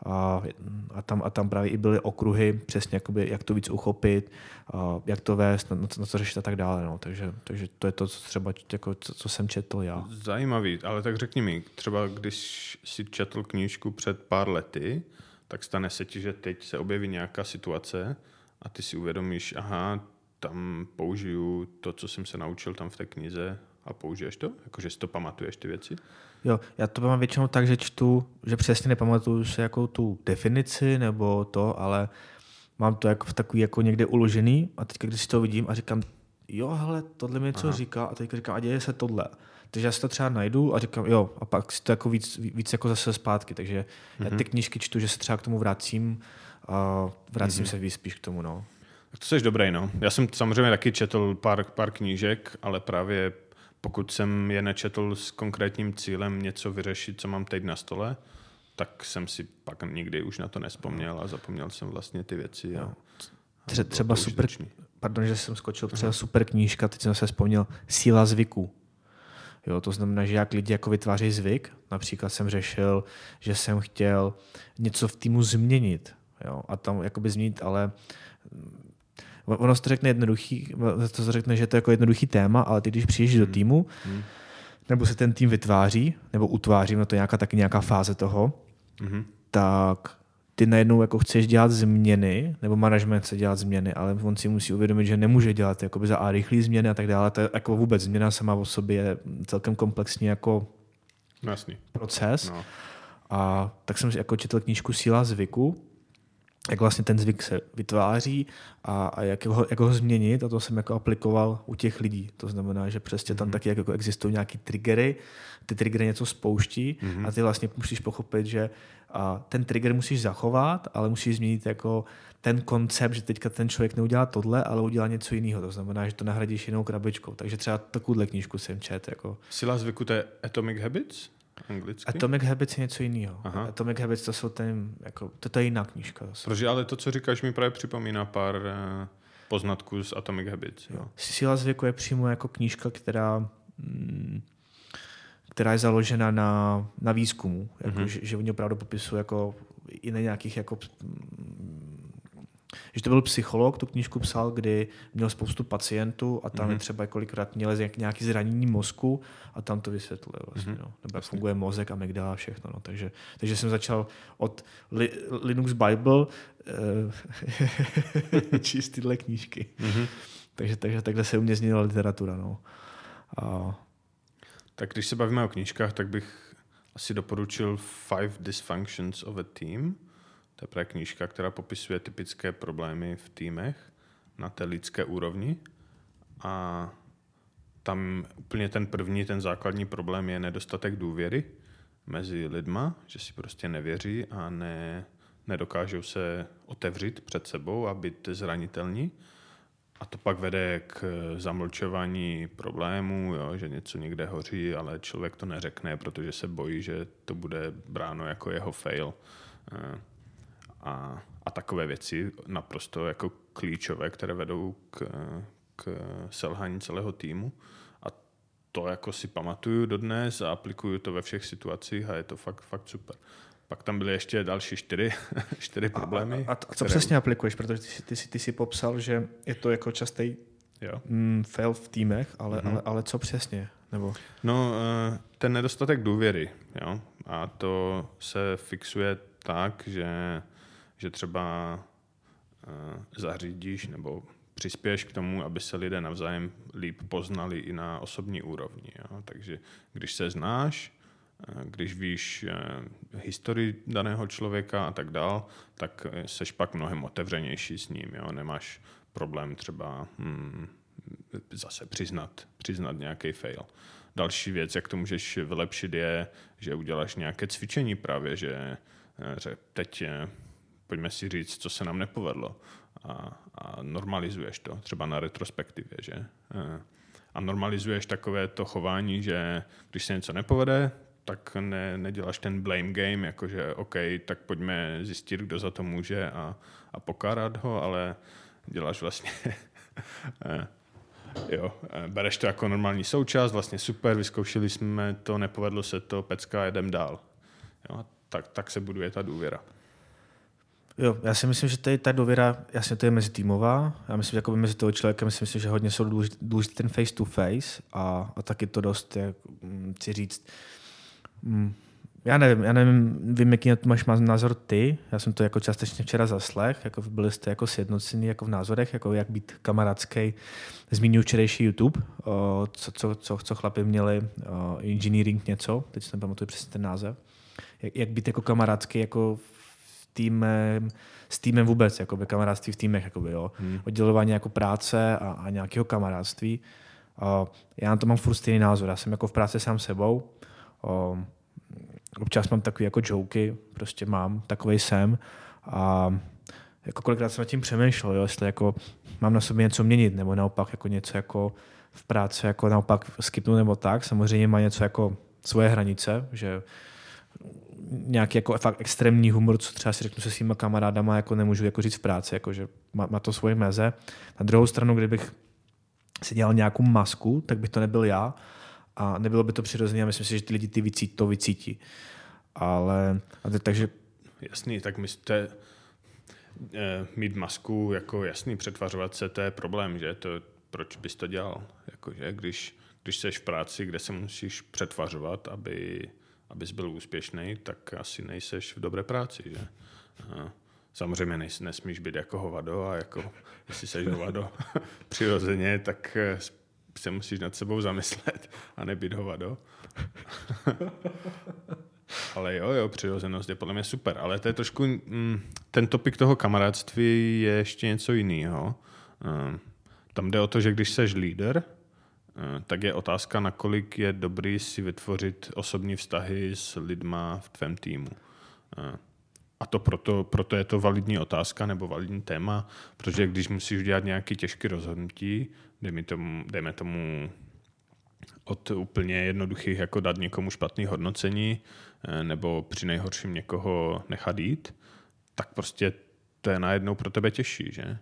A, a, tam, a tam právě i byly okruhy, přesně jakoby, jak to víc uchopit, a jak to vést, na, na co řešit a tak dále. No. Takže, takže to je to, co třeba jako, co, co jsem četl já. Zajímavý, ale tak řekni mi, třeba když si četl knížku před pár lety, tak stane se ti, že teď se objeví nějaká situace a ty si uvědomíš, aha, tam použiju to, co jsem se naučil tam v té knize a použiješ to? Jakože si to pamatuješ ty věci? Jo, já to mám většinou tak, že čtu, že přesně nepamatuju si jako tu definici nebo to, ale mám to jako v takový jako někde uložený a teď, když si to vidím a říkám, jo, hele, tohle mi něco Aha. říká a teď říkám, a děje se tohle. Takže já si to třeba najdu a říkám, jo, a pak si to jako víc, víc jako zase zpátky. Takže mm-hmm. já ty mhm. knížky čtu, že se třeba k tomu vracím a vracím mm-hmm. se víc spíš k tomu. No. Tak to jsi dobrý, no. Já jsem samozřejmě taky četl pár, pár knížek, ale právě pokud jsem je nečetl s konkrétním cílem něco vyřešit, co mám teď na stole, tak jsem si pak nikdy už na to nespomněl a zapomněl jsem vlastně ty věci. A, a třeba super, pardon, že jsem skočil, třeba super knížka, teď jsem se vzpomněl, Síla zvyků. Jo, to znamená, že jak lidi jako vytváří zvyk, například jsem řešil, že jsem chtěl něco v týmu změnit. Jo, a tam jakoby změnit, ale ono to řekne jednoduchý, to řekne, že to je jako jednoduchý téma, ale ty když přijdeš hmm. do týmu, hmm. nebo se ten tým vytváří, nebo utváří, no to je nějaká taky nějaká fáze toho, hmm. tak ty najednou jako chceš dělat změny, nebo management chce dělat změny, ale on si musí uvědomit, že nemůže dělat jakoby za A rychlé změny a tak dále. To je jako vůbec změna sama o sobě je celkem komplexní jako Jasný. proces. No. A tak jsem si jako četl knížku Síla zvyku, jak vlastně ten zvyk se vytváří a, a jak, ho, jak ho změnit a to jsem jako aplikoval u těch lidí. To znamená, že přesně tam taky jako existují nějaký triggery, ty triggery něco spouští a ty vlastně musíš pochopit, že a ten trigger musíš zachovat, ale musíš změnit jako ten koncept, že teďka ten člověk neudělá tohle, ale udělá něco jiného. To znamená, že to nahradíš jinou krabičkou. Takže třeba takovouhle knížku jsem čet. Jako. Sila zvyku to je Atomic Habits? Anglicky? Atomic Habits je něco jiného. Aha. Atomic Habits to jsou ten, jako, to, to je jiná knížka. Zase. Protože ale to, co říkáš, mi právě připomíná pár eh, poznatků z Atomic Habits. Jo. Síla zvyku je přímo jako knížka, která, mm, která je založena na, na výzkumu. Jako, Mhm. že, že oni opravdu popisují jako i na nějakých jako mm, že to byl psycholog, tu knížku psal, kdy měl spoustu pacientů a tam Mhm. mm-hmm. třeba kolikrát měli nějak- nějaký zranění mozku a tam to vysvětluje vlastně, Mhm. no. nebo jak funguje mozek, amygdala a všechno. No. Takže, takže jsem začal od li, Linux Bible eh, [laughs] číst tyhle knížky. Mhm. Takže, takže takhle se u mě změnila literatura. No. A, Tak když se bavíme o knížkách, tak bych asi doporučil Five Dysfunctions of a Team. To je právě knížka, která popisuje typické problémy v týmech na té lidské úrovni. A tam úplně ten první, ten základní problém je nedostatek důvěry mezi lidma, že si prostě nevěří a ne, nedokážou se otevřít před sebou a být zranitelní. A to pak vede k zamlčování problémů, jo, že něco někde hoří, ale člověk to neřekne, protože se bojí, že to bude bráno jako jeho fail. A, a takové věci naprosto jako klíčové, které vedou k, k selhání celého týmu. A to jako si pamatuju dodnes a aplikuju to ve všech situacích a je to fakt, fakt super. Pak tam byly ještě další čtyři, [laughs] čtyři problémy. a, a, a co které- přesně aplikuješ? Protože ty, si- ty, si, ty si popsal, že je to jako častý Jo. mm, fail v týmech, ale, Mhm. mm-hmm. ale, ale co přesně? Nebo No, eh, ten nedostatek důvěry, jo, a to se fixuje tak, že, že třeba eh, zařídíš nebo přispěješ k tomu, aby se lidé navzájem líp poznali i na osobní úrovni. Jo. Takže když se znáš, eh, když víš eh, historii daného člověka a tak dál, tak seš pak mnohem otevřenější s ním. Jo. Nemáš problém třeba hmm, zase přiznat, přiznat nějaký fail. Další věc, jak to můžeš vylepšit, je, že uděláš nějaké cvičení právě, že že teď pojďme si říct, co se nám nepovedlo a, a normalizuješ to, třeba na retrospektivě, že? A normalizuješ takové to chování, že když se něco nepovede, tak ne, neděláš ten blame game, jakože OK, tak pojďme zjistit, kdo za to může a, a pokárat ho, ale děláš vlastně [laughs] eh, Jo, eh, bereš to jako normální součást, vlastně super, vyzkoušeli jsme to, nepovedlo se to, pecka, jedem dál. Jo, tak, tak se buduje ta důvěra. Jo, já si myslím, že tady ta důvěra, jasně to je mezi týmová, já myslím, že mezi toho člověkem, si myslím, že hodně jsou důležitý, ten face to face a, a taky to dost, jak mm, chci říct, mm, já nevím, já nevím, vím, jaký na to máš má názor ty, já jsem to jako částečně včera zaslech, jako byli jste jako sjednocení jako v názorech, jako jak být kamarádský, zmínil včerejší YouTube, o, co, co, co, co chlapi měli, o, engineering něco, teď si nepamatuju přesně ten název, jak, jak být jako kamarádský jako v týmem, s týmem vůbec, jakoby kamarádství v týmech, jakoby, jo. Hmm. oddělování jako práce a, a nějakého kamarádství. O, já na to mám furt stejný názor, já jsem jako v práci sám sebou, o, občas mám takový jako joky, prostě mám, takovej jsem a jako kolikrát jsem nad tím přemýšlel, jo, jestli jako mám na sobě něco měnit, nebo naopak jako něco jako v práci jako naopak skipnu nebo tak. Samozřejmě má něco jako svoje hranice, že nějaký jako fakt extrémní humor, co třeba si řeknu se svýma kamarádama, jako nemůžu jako říct v práci, jako že má, má to svoje meze. Na druhou stranu, kdybych si dělal nějakou masku, tak bych to nebyl já a nebylo by to přirozené a myslím si, že ty lidi ty vycítí, to vycítí. Ale, a te, takže Jasný, tak myslíte, eh, mít masku jako jasný, přetvařovat se, to je problém, že? To, proč bys to dělal? Jako, že? Když, když jsi v práci, kde se musíš přetvařovat, aby, abys byl úspěšný, tak asi nejseš v dobré práci, že? Samozřejmě nesmíš být jako hovado a jako, jestli seš hovado [laughs] přirozeně, tak eh, se musíš nad sebou zamyslet a nebýt hovado. [laughs] ale jo, jo, přirozenost je podle mě super, ale to je trošku, mm, ten topik toho kamarádství je ještě něco jiného. Mm, tam jde o to, že když seš líder, tak je otázka, nakolik je dobrý si vytvořit osobní vztahy s lidma v tvém týmu. Mm, a to proto, proto je to validní otázka nebo validní téma, protože když musíš dělat nějaké těžké rozhodnutí, dejme tomu, dejme tomu od úplně jednoduchých, jako dát někomu špatný hodnocení, eh, nebo při nejhorším někoho nechat jít, tak prostě to je najednou pro tebe těžší, že?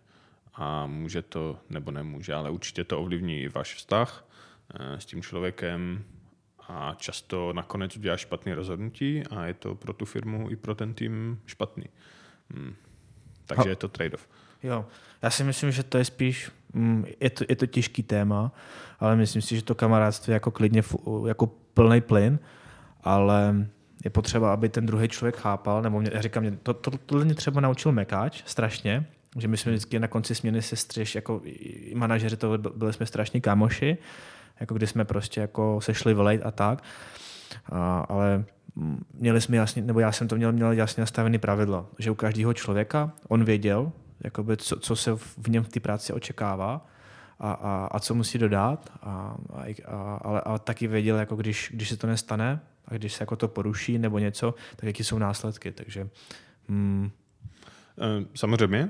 A může to, nebo nemůže, ale určitě to ovlivní i váš vztah eh, s tím člověkem a často nakonec uděláš špatné rozhodnutí a je to pro tu firmu i pro ten tým špatný. Hmm. Takže je to trade-off. Jo, já si myslím, že to je spíš, mm, je to, je to těžký téma, ale myslím si, že to kamarádství je jako klidně jako plný plyn, ale je potřeba, aby ten druhý člověk chápal, nebo mě, já říkám, mě, to, to, tohle mě třeba naučil Mekáč strašně, že my jsme vždycky na konci směny se střeš, jako manažeři to byli jsme strašní kámoši, jako kdy jsme prostě jako sešli vylejt a tak, a, ale měli jsme jasně, nebo já jsem to měl, měl jasně nastavený pravidlo, že u každého člověka on věděl, jakoby, co, co se v něm v té práci očekává a, a, a co musí dodat, a, a, ale, ale taky věděl, jako když, když se to nestane a když se jako to poruší nebo něco, tak jaký jsou následky. Takže, hmm. Samozřejmě,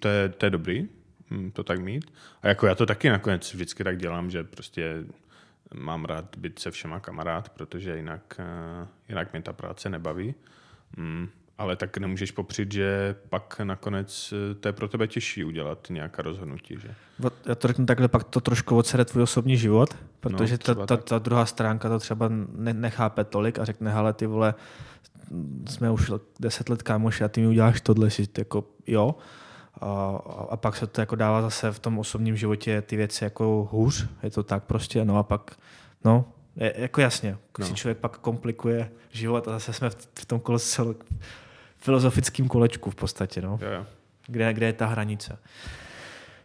to je, to je dobrý, hm, to tak mít. A jako já to taky nakonec vždycky tak dělám, že prostě mám rád být se všema kamarád, protože jinak, eh, jinak mě ta práce nebaví. Hm, ale tak nemůžeš popřít, že pak nakonec eh, to je pro tebe těžší udělat nějaká rozhodnutí. Že? Já to řeknu takhle, pak to trošku odsede tvůj osobní život, protože no, ta, ta, ta druhá stránka to třeba ne, nechápe tolik a řekne, hele ty vole, jsme už deset let kámoši a ty mi uděláš tohle, si jako jo. A, a pak se to jako dává zase v tom osobním životě ty věci jako hůř, je to tak prostě, no a pak, no, je, jako jasně, no. si člověk pak komplikuje život a zase jsme v, v tom kolese filozofickém kolečku v podstatě, no. Jo, jo. Kde, kde je ta hranice.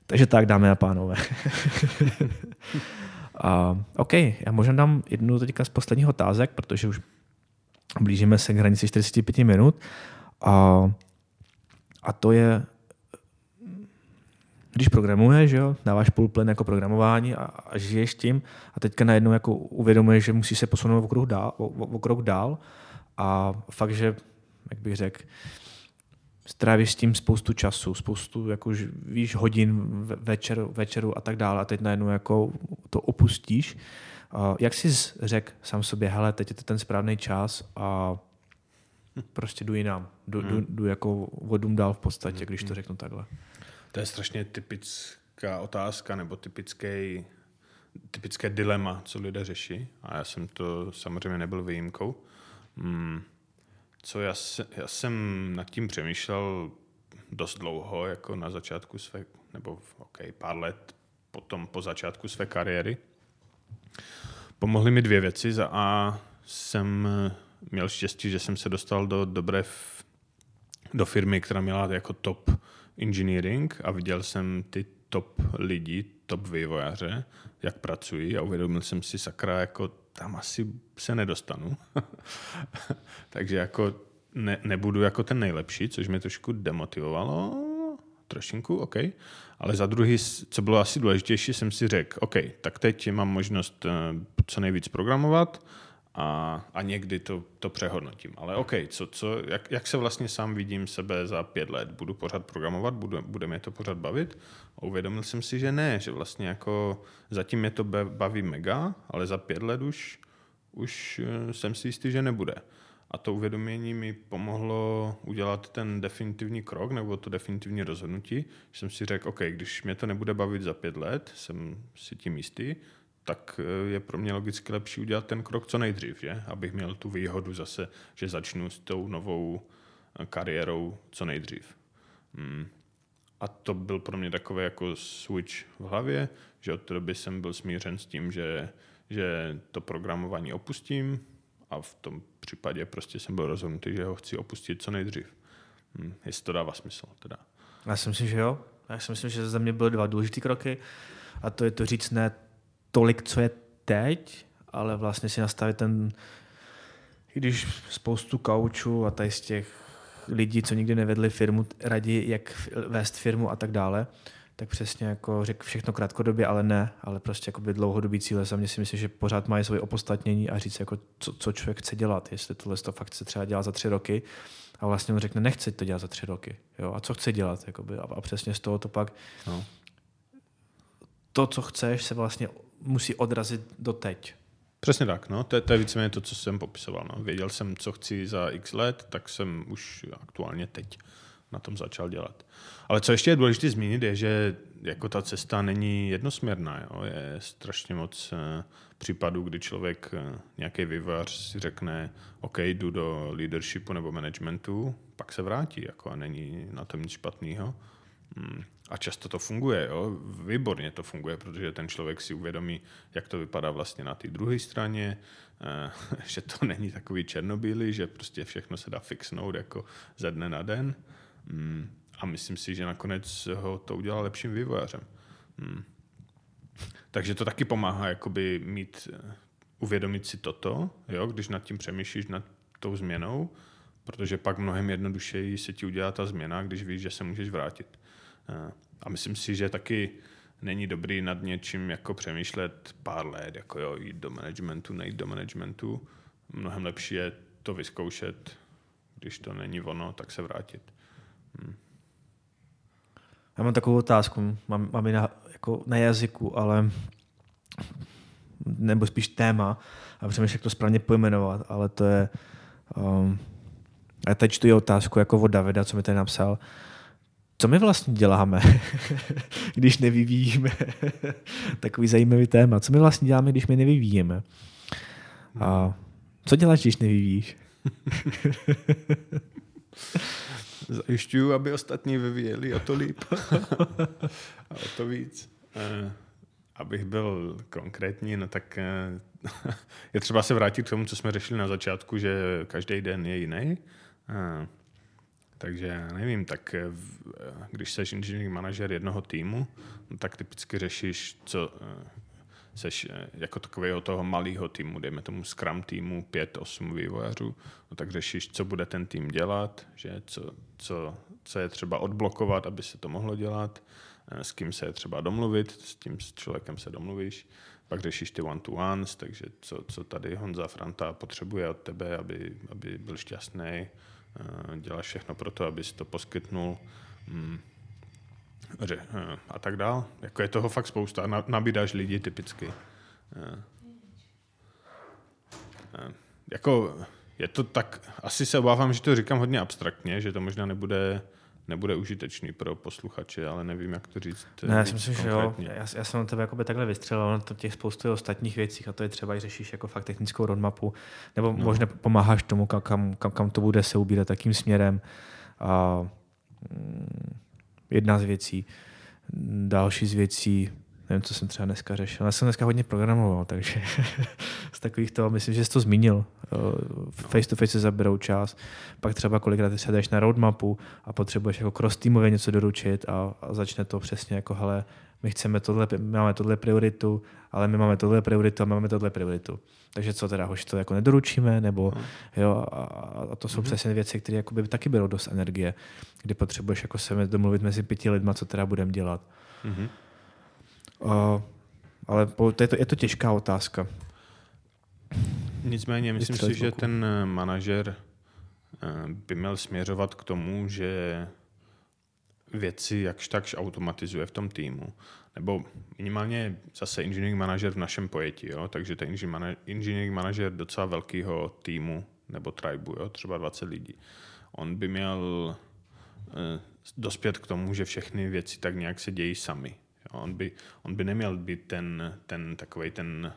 Takže tak, dámy a pánové. [laughs] a, OK, já možná dám jednu teďka z posledních otázek, protože už blížíme se k hranici 45 minut. A, a to je, když programuješ, jo, dáváš půl jako programování a, a žiješ tím a teďka najednou jako uvědomuješ, že musíš se posunout o krok dál, o, o krok dál a fakt, že jak bych řekl, strávíš s tím spoustu času, spoustu jako, víš, hodin večer, večeru a tak dále a teď najednou jako to opustíš. Jak jsi řekl sám sobě, hele, teď je to ten správný čas a prostě jdu jinam. Jdu, hmm. jdu, jdu jako vodům dál v podstatě, hmm. když to řeknu takhle. To je strašně typická otázka nebo typický, typické dilema, co lidé řeší. A já jsem to samozřejmě nebyl výjimkou. Hmm co já, se, já jsem nad tím přemýšlel dost dlouho, jako na začátku své, nebo okay, pár let potom po začátku své kariéry. Pomohly mi dvě věci. Za A jsem měl štěstí, že jsem se dostal do dobré do firmy, která měla jako top engineering a viděl jsem ty top lidi, top vývojáře, jak pracují a uvědomil jsem si sakra, jako tam asi se nedostanu. [laughs] Takže jako ne, nebudu jako ten nejlepší, což mě trošku demotivovalo, trošinku, OK. Ale za druhý, co bylo asi důležitější, jsem si řekl, OK, tak teď mám možnost eh, co nejvíc programovat a, a někdy to, to přehodnotím. Ale OK, co, co, jak, jak se vlastně sám vidím sebe za pět let? Budu pořád programovat? Budu, bude mě to pořád bavit? A uvědomil jsem si, že ne, že vlastně jako zatím mě to baví mega, ale za pět let už, už eh, jsem si jistý, že nebude. A to uvědomění mi pomohlo udělat ten definitivní krok nebo to definitivní rozhodnutí. Jsem si řekl, OK, když mě to nebude bavit za pět let, jsem si tím jistý, tak eh, je pro mě logicky lepší udělat ten krok co nejdřív, že? abych měl tu výhodu zase, že začnu s tou novou eh, kariérou co nejdřív. Hmm. A to byl pro mě takový jako switch v hlavě, že od té doby jsem byl smířen s tím, že, že to programování opustím a v tom případě prostě jsem byl rozhodnutý, že ho chci opustit co nejdřív. hm, jestli to dává smysl. Teda. Já si myslím, že jo. Já si myslím, že za mě byly dva důležité kroky a to je to říct ne tolik, co je teď, ale vlastně si nastavit ten, když spoustu kaučů a tady z těch lidí, co nikdy nevedli firmu, radí, jak vést firmu a tak dále, tak přesně jako řekl všechno krátkodobě, ale ne, ale prostě jako by dlouhodobý cíle. Za mě si myslím, že pořád mají svoje opodstatnění a říct, jako, co, co člověk chce dělat, jestli tohle to fakt chce třeba dělat za tři roky a vlastně on řekne, nechce to dělat za tři roky. Jo? A co chce dělat? Jakoby, a, a přesně z toho to pak no. to, co chceš, se vlastně musí odrazit do teď. Přesně tak, no. To, to je víceméně to, co jsem popisoval. No. Věděl jsem, co chci za x let, tak jsem už aktuálně teď na tom začal dělat. Ale co ještě je důležité zmínit, je, že jako ta cesta není jednosměrná. Jo. Je strašně moc uh, případů, kdy člověk, uh, nějaký vývojář si řekne, OK, jdu do leadershipu nebo managementu, pak se vrátí jako, a není na tom nic špatného. Hmm. A často to funguje, jo? výborně to funguje, protože ten člověk si uvědomí, jak to vypadá vlastně na té druhé straně, eh, [laughs] že to není takový černobílý, že prostě všechno se dá fixnout jako ze dne na den. Hmm. A myslím si, že nakonec ho to udělá lepším vývojářem. Hmm. Takže to taky pomáhá jakoby mít, eh, uvědomit si toto, jo? když nad tím přemýšlíš, nad tou změnou, protože pak mnohem jednodušeji se ti udělá ta změna, když víš, že se můžeš vrátit. Eh, a myslím si, že taky není dobrý nad něčím jako přemýšlet pár let, jako jo, jít do managementu, nejít do managementu. Mnohem lepší je to vyzkoušet, když to není ono, tak se vrátit. Hmm. Já mám takovou otázku, mám, mám ji na, jako na jazyku, ale nebo spíš téma a přemýšlím, jak to správně pojmenovat, ale to je um, já teď čtu otázku jako od Davida, co mi tady napsal. Uh, co my vlastně děláme, [laughs] když nevyvíjíme? [laughs] Takový zajímavý téma. Co my vlastně děláme, když my nevyvíjíme? A co děláš, když nevyvíjíš? [laughs] Zajišťuju, aby ostatní vyvíjeli o to líp. A o to víc. Eh, abych byl konkrétní, no tak eh, je třeba se vrátit k tomu, co jsme řešili na začátku, že každý den je jiný. Takže já nevím, tak eh, eh, když jsi engineering manažer jednoho týmu, no tak typicky řešíš, co seš eh, jako takového toho malého týmu, dejme tomu Scrum týmu, pět, osm vývojářů, no tak řešíš, co bude ten tým dělat, že co, co, co je třeba odblokovat, aby se to mohlo dělat, s kým se je třeba domluvit, s tím s člověkem se domluvíš, pak řešíš ty one-to-ones, takže co, co tady Honza Franta potřebuje od tebe, aby, aby byl šťastný, děláš všechno pro to, abys to poskytnul mm, eh, a tak dál. Jako je toho fakt spousta. Nabídáš lidi typicky. Eh, jako je to tak, asi se obávám, že to říkám hodně abstraktně, že to možná nebude nebude užitečný pro posluchače, ale nevím, jak to říct. Ne, já si myslím, že jo. Já, já jsem na tebe jakoby takhle vystřelil na to těch spoustu ostatních věcí a to je třeba, i řešíš jako fakt technickou roadmapu, nebo no. možná pomáháš tomu, kam, kam, kam to bude se ubírat, takým směrem. A, mm, jedna z věcí. Další z věcí, nevím, co jsem třeba dneska řešil. Já jsem dneska hodně programoval, takže [laughs] z takových toho, myslím, že jsi to zmínil. Face to face se zaberou čas, pak třeba kolikrát se jdeš na roadmapu a potřebuješ jako cross týmově něco doručit a, a začne to přesně jako, hele, my chceme tohle, my máme tohle prioritu, ale my máme tohle prioritu a máme tohle prioritu. Takže co teda, hož to jako nedoručíme, nebo no. jo, a, a to jsou mm-hmm. přesně věci, které jako by taky berou dost energie, kdy potřebuješ jako se domluvit mezi pěti lidma, co teda budeme dělat. Mm-hmm. Uh, ale je to, je to těžká otázka. Nicméně, myslím si, že ten eh, manažer eh, by měl směřovat k tomu, že věci jakž takž automatizuje v tom týmu. Nebo minimálně zase engineering manažer v našem pojetí, jo? takže ten engineering manažer docela velkého týmu nebo tribu, jo? třeba 20 lidí. On by měl eh, dospět k tomu, že všechny věci tak nějak se dějí sami. On by, on by neměl být ten, ten takový ten,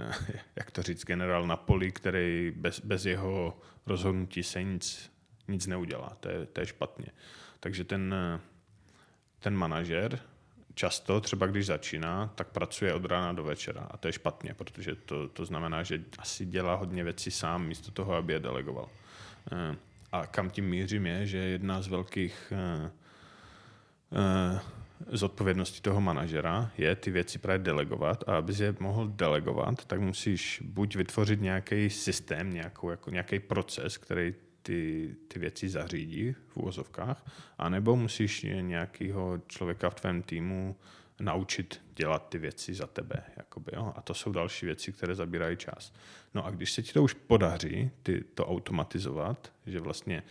eh, jak to říct, generál na poli, který bez, bez jeho rozhodnutí se nic, nic neudělá. To je, to je špatně. Takže ten, ten manažer často, třeba když začíná, tak pracuje od rána do večera. A to je špatně, protože to, to znamená, že asi dělá hodně věcí sám, místo toho, aby je delegoval. Eh, a kam tím mířím je, že jedna z velkých uh, zodpovědností toho manažera je ty věci právě delegovat a abys je mohl delegovat, tak musíš buď vytvořit nějaký systém, nějakou, jako nějaký proces, který ty, ty věci zařídí v úvozovkách, anebo musíš nějakého člověka v tvém týmu naučit dělat ty věci za tebe. Jakoby, jo? A to jsou další věci, které zabírají čas. No a když se ti to už podaří, ty to automatizovat, že vlastně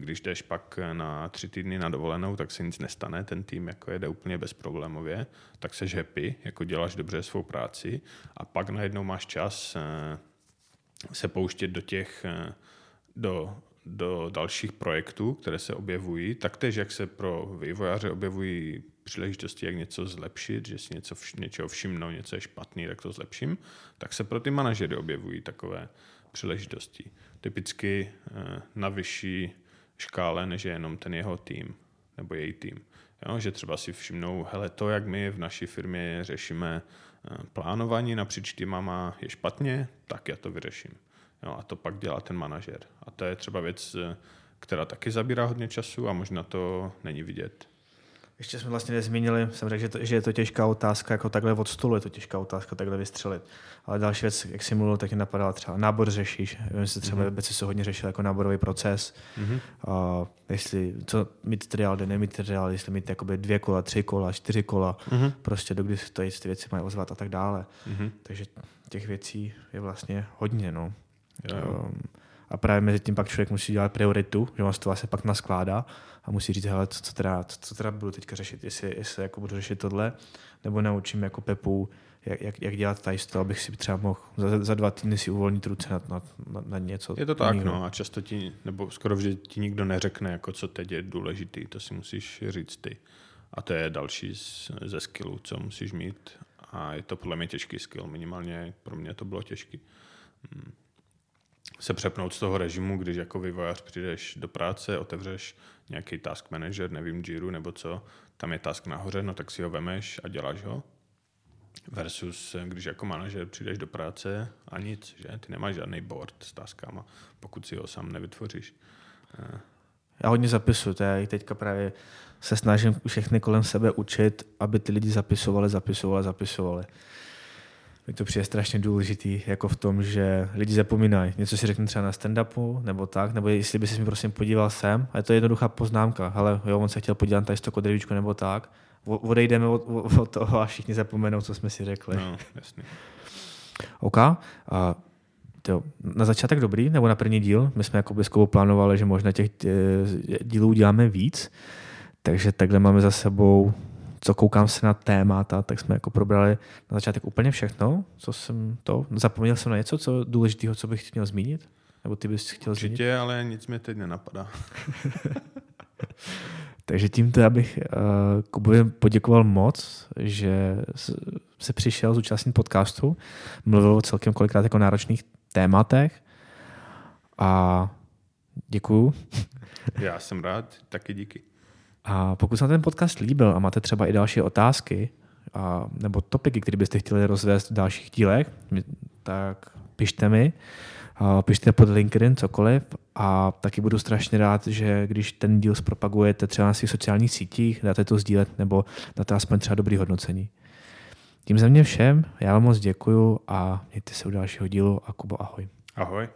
když jdeš pak na tři týdny na dovolenou, tak se nic nestane, ten tým jako jede úplně bezproblémově, tak se happy, jako děláš dobře svou práci a pak najednou máš čas eh, se pouštět do těch, eh, do, do dalších projektů, které se objevují, tak tež, jak se pro vývojáře objevují příležitosti, jak něco zlepšit, že si něco, něčeho všimnou, něco je špatný, tak to zlepším, tak se pro ty manažery objevují takové příležitosti. Typicky eh, na vyšší škále, než je jenom ten jeho tým nebo její tým. Jo, že třeba si všimnou, hele, to, jak my v naší firmě řešíme eh, plánování napříč týmama je špatně, tak já to vyřeším. Jo, a to pak dělá ten manažer. A to je třeba věc, eh, která taky zabírá hodně času a možná to není vidět. Ještě jsme vlastně nezmínili, jsem řekl, že, to, že je to těžká otázka, jako takhle od stolu je to těžká otázka, takhle vystřelit. Ale další věc, jak jsi mluvil, tak mě napadala třeba nábor řešíš. Vím, že třeba mm-hmm. se hodně řešil jako náborový proces. Mm-hmm. A jestli, co mít triál, nemít triál, jestli mít jakoby dvě kola, tři kola, čtyři kola, mm-hmm. prostě dokdy se to, ty věci mají ozvat a tak dále. Mm-hmm. Takže těch věcí je vlastně hodně. No. Jo, jo. Um, a právě mezi tím pak člověk musí dělat prioritu, že on to vlastně pak naskládá a musí říct, hele, co, co, teda, co, co teda budu teďka řešit, jestli, jestli jako budu řešit tohle, nebo naučím jako Pepu, jak, jak, jak dělat tady to, abych si třeba mohl za, za dva týdny si uvolnit ruce na, na, na, na něco. Je to tak, no, a často ti, nebo skoro vždy ti nikdo neřekne, jako co teď je důležitý, to si musíš říct ty. A to je další z, ze skillů, co musíš mít. A je to podle mě těžký skill, minimálně pro mě to bylo těžký. Hmm se přepnout z toho režimu, když jako vývojář přijdeš do práce, otevřeš nějaký task manager, nevím, Jiru nebo co, tam je task nahoře, no tak si ho vemeš a děláš ho. Versus, když jako manažer přijdeš do práce a nic, že? Ty nemáš žádný board s taskama, pokud si ho sám nevytvoříš. Já hodně zapisuju, to já teďka právě se snažím všechny kolem sebe učit, aby ty lidi zapisovali, zapisovali, zapisovali mi to přijde strašně důležitý, jako v tom, že lidi zapomínají. Něco si řekne třeba na stand-upu, nebo tak, nebo jestli by si mi prosím podíval sem, a je to jednoduchá poznámka, ale jo, on se chtěl podívat tady z toho kodričku nebo tak, odejdeme od, od, toho a všichni zapomenou, co jsme si řekli. No, jasně. OK. A, to, na začátek dobrý, nebo na první díl? My jsme jako blízkou plánovali, že možná těch eh, dílů uděláme víc, takže takhle máme za sebou co koukám se na témata, tak jsme jako probrali na začátek úplně všechno, co jsem to, zapomněl jsem na něco, co důležitého, co bych měl zmínit? Nebo ty bys chtěl Určitě, zmínit? Ale nic mi teď nenapadá. [laughs] Takže tímto já bych uh, Kubovi poděkoval moc, že se přišel zúčastnit podcastu, mluvil o celkem kolikrát jako náročných tématech a děkuju. Já jsem rád, taky díky. A pokud se ten podcast líbil a máte třeba i další otázky a, nebo topiky, které byste chtěli rozvést v dalších dílech, tak pište mi, a pište pod LinkedIn cokoliv a taky budu strašně rád, že když ten díl zpropagujete třeba na svých sociálních sítích, dáte to sdílet nebo dáte aspoň třeba dobrý hodnocení. Tím za mě všem, já vám moc děkuju a mějte se u dalšího dílu a Kubo ahoj. Ahoj.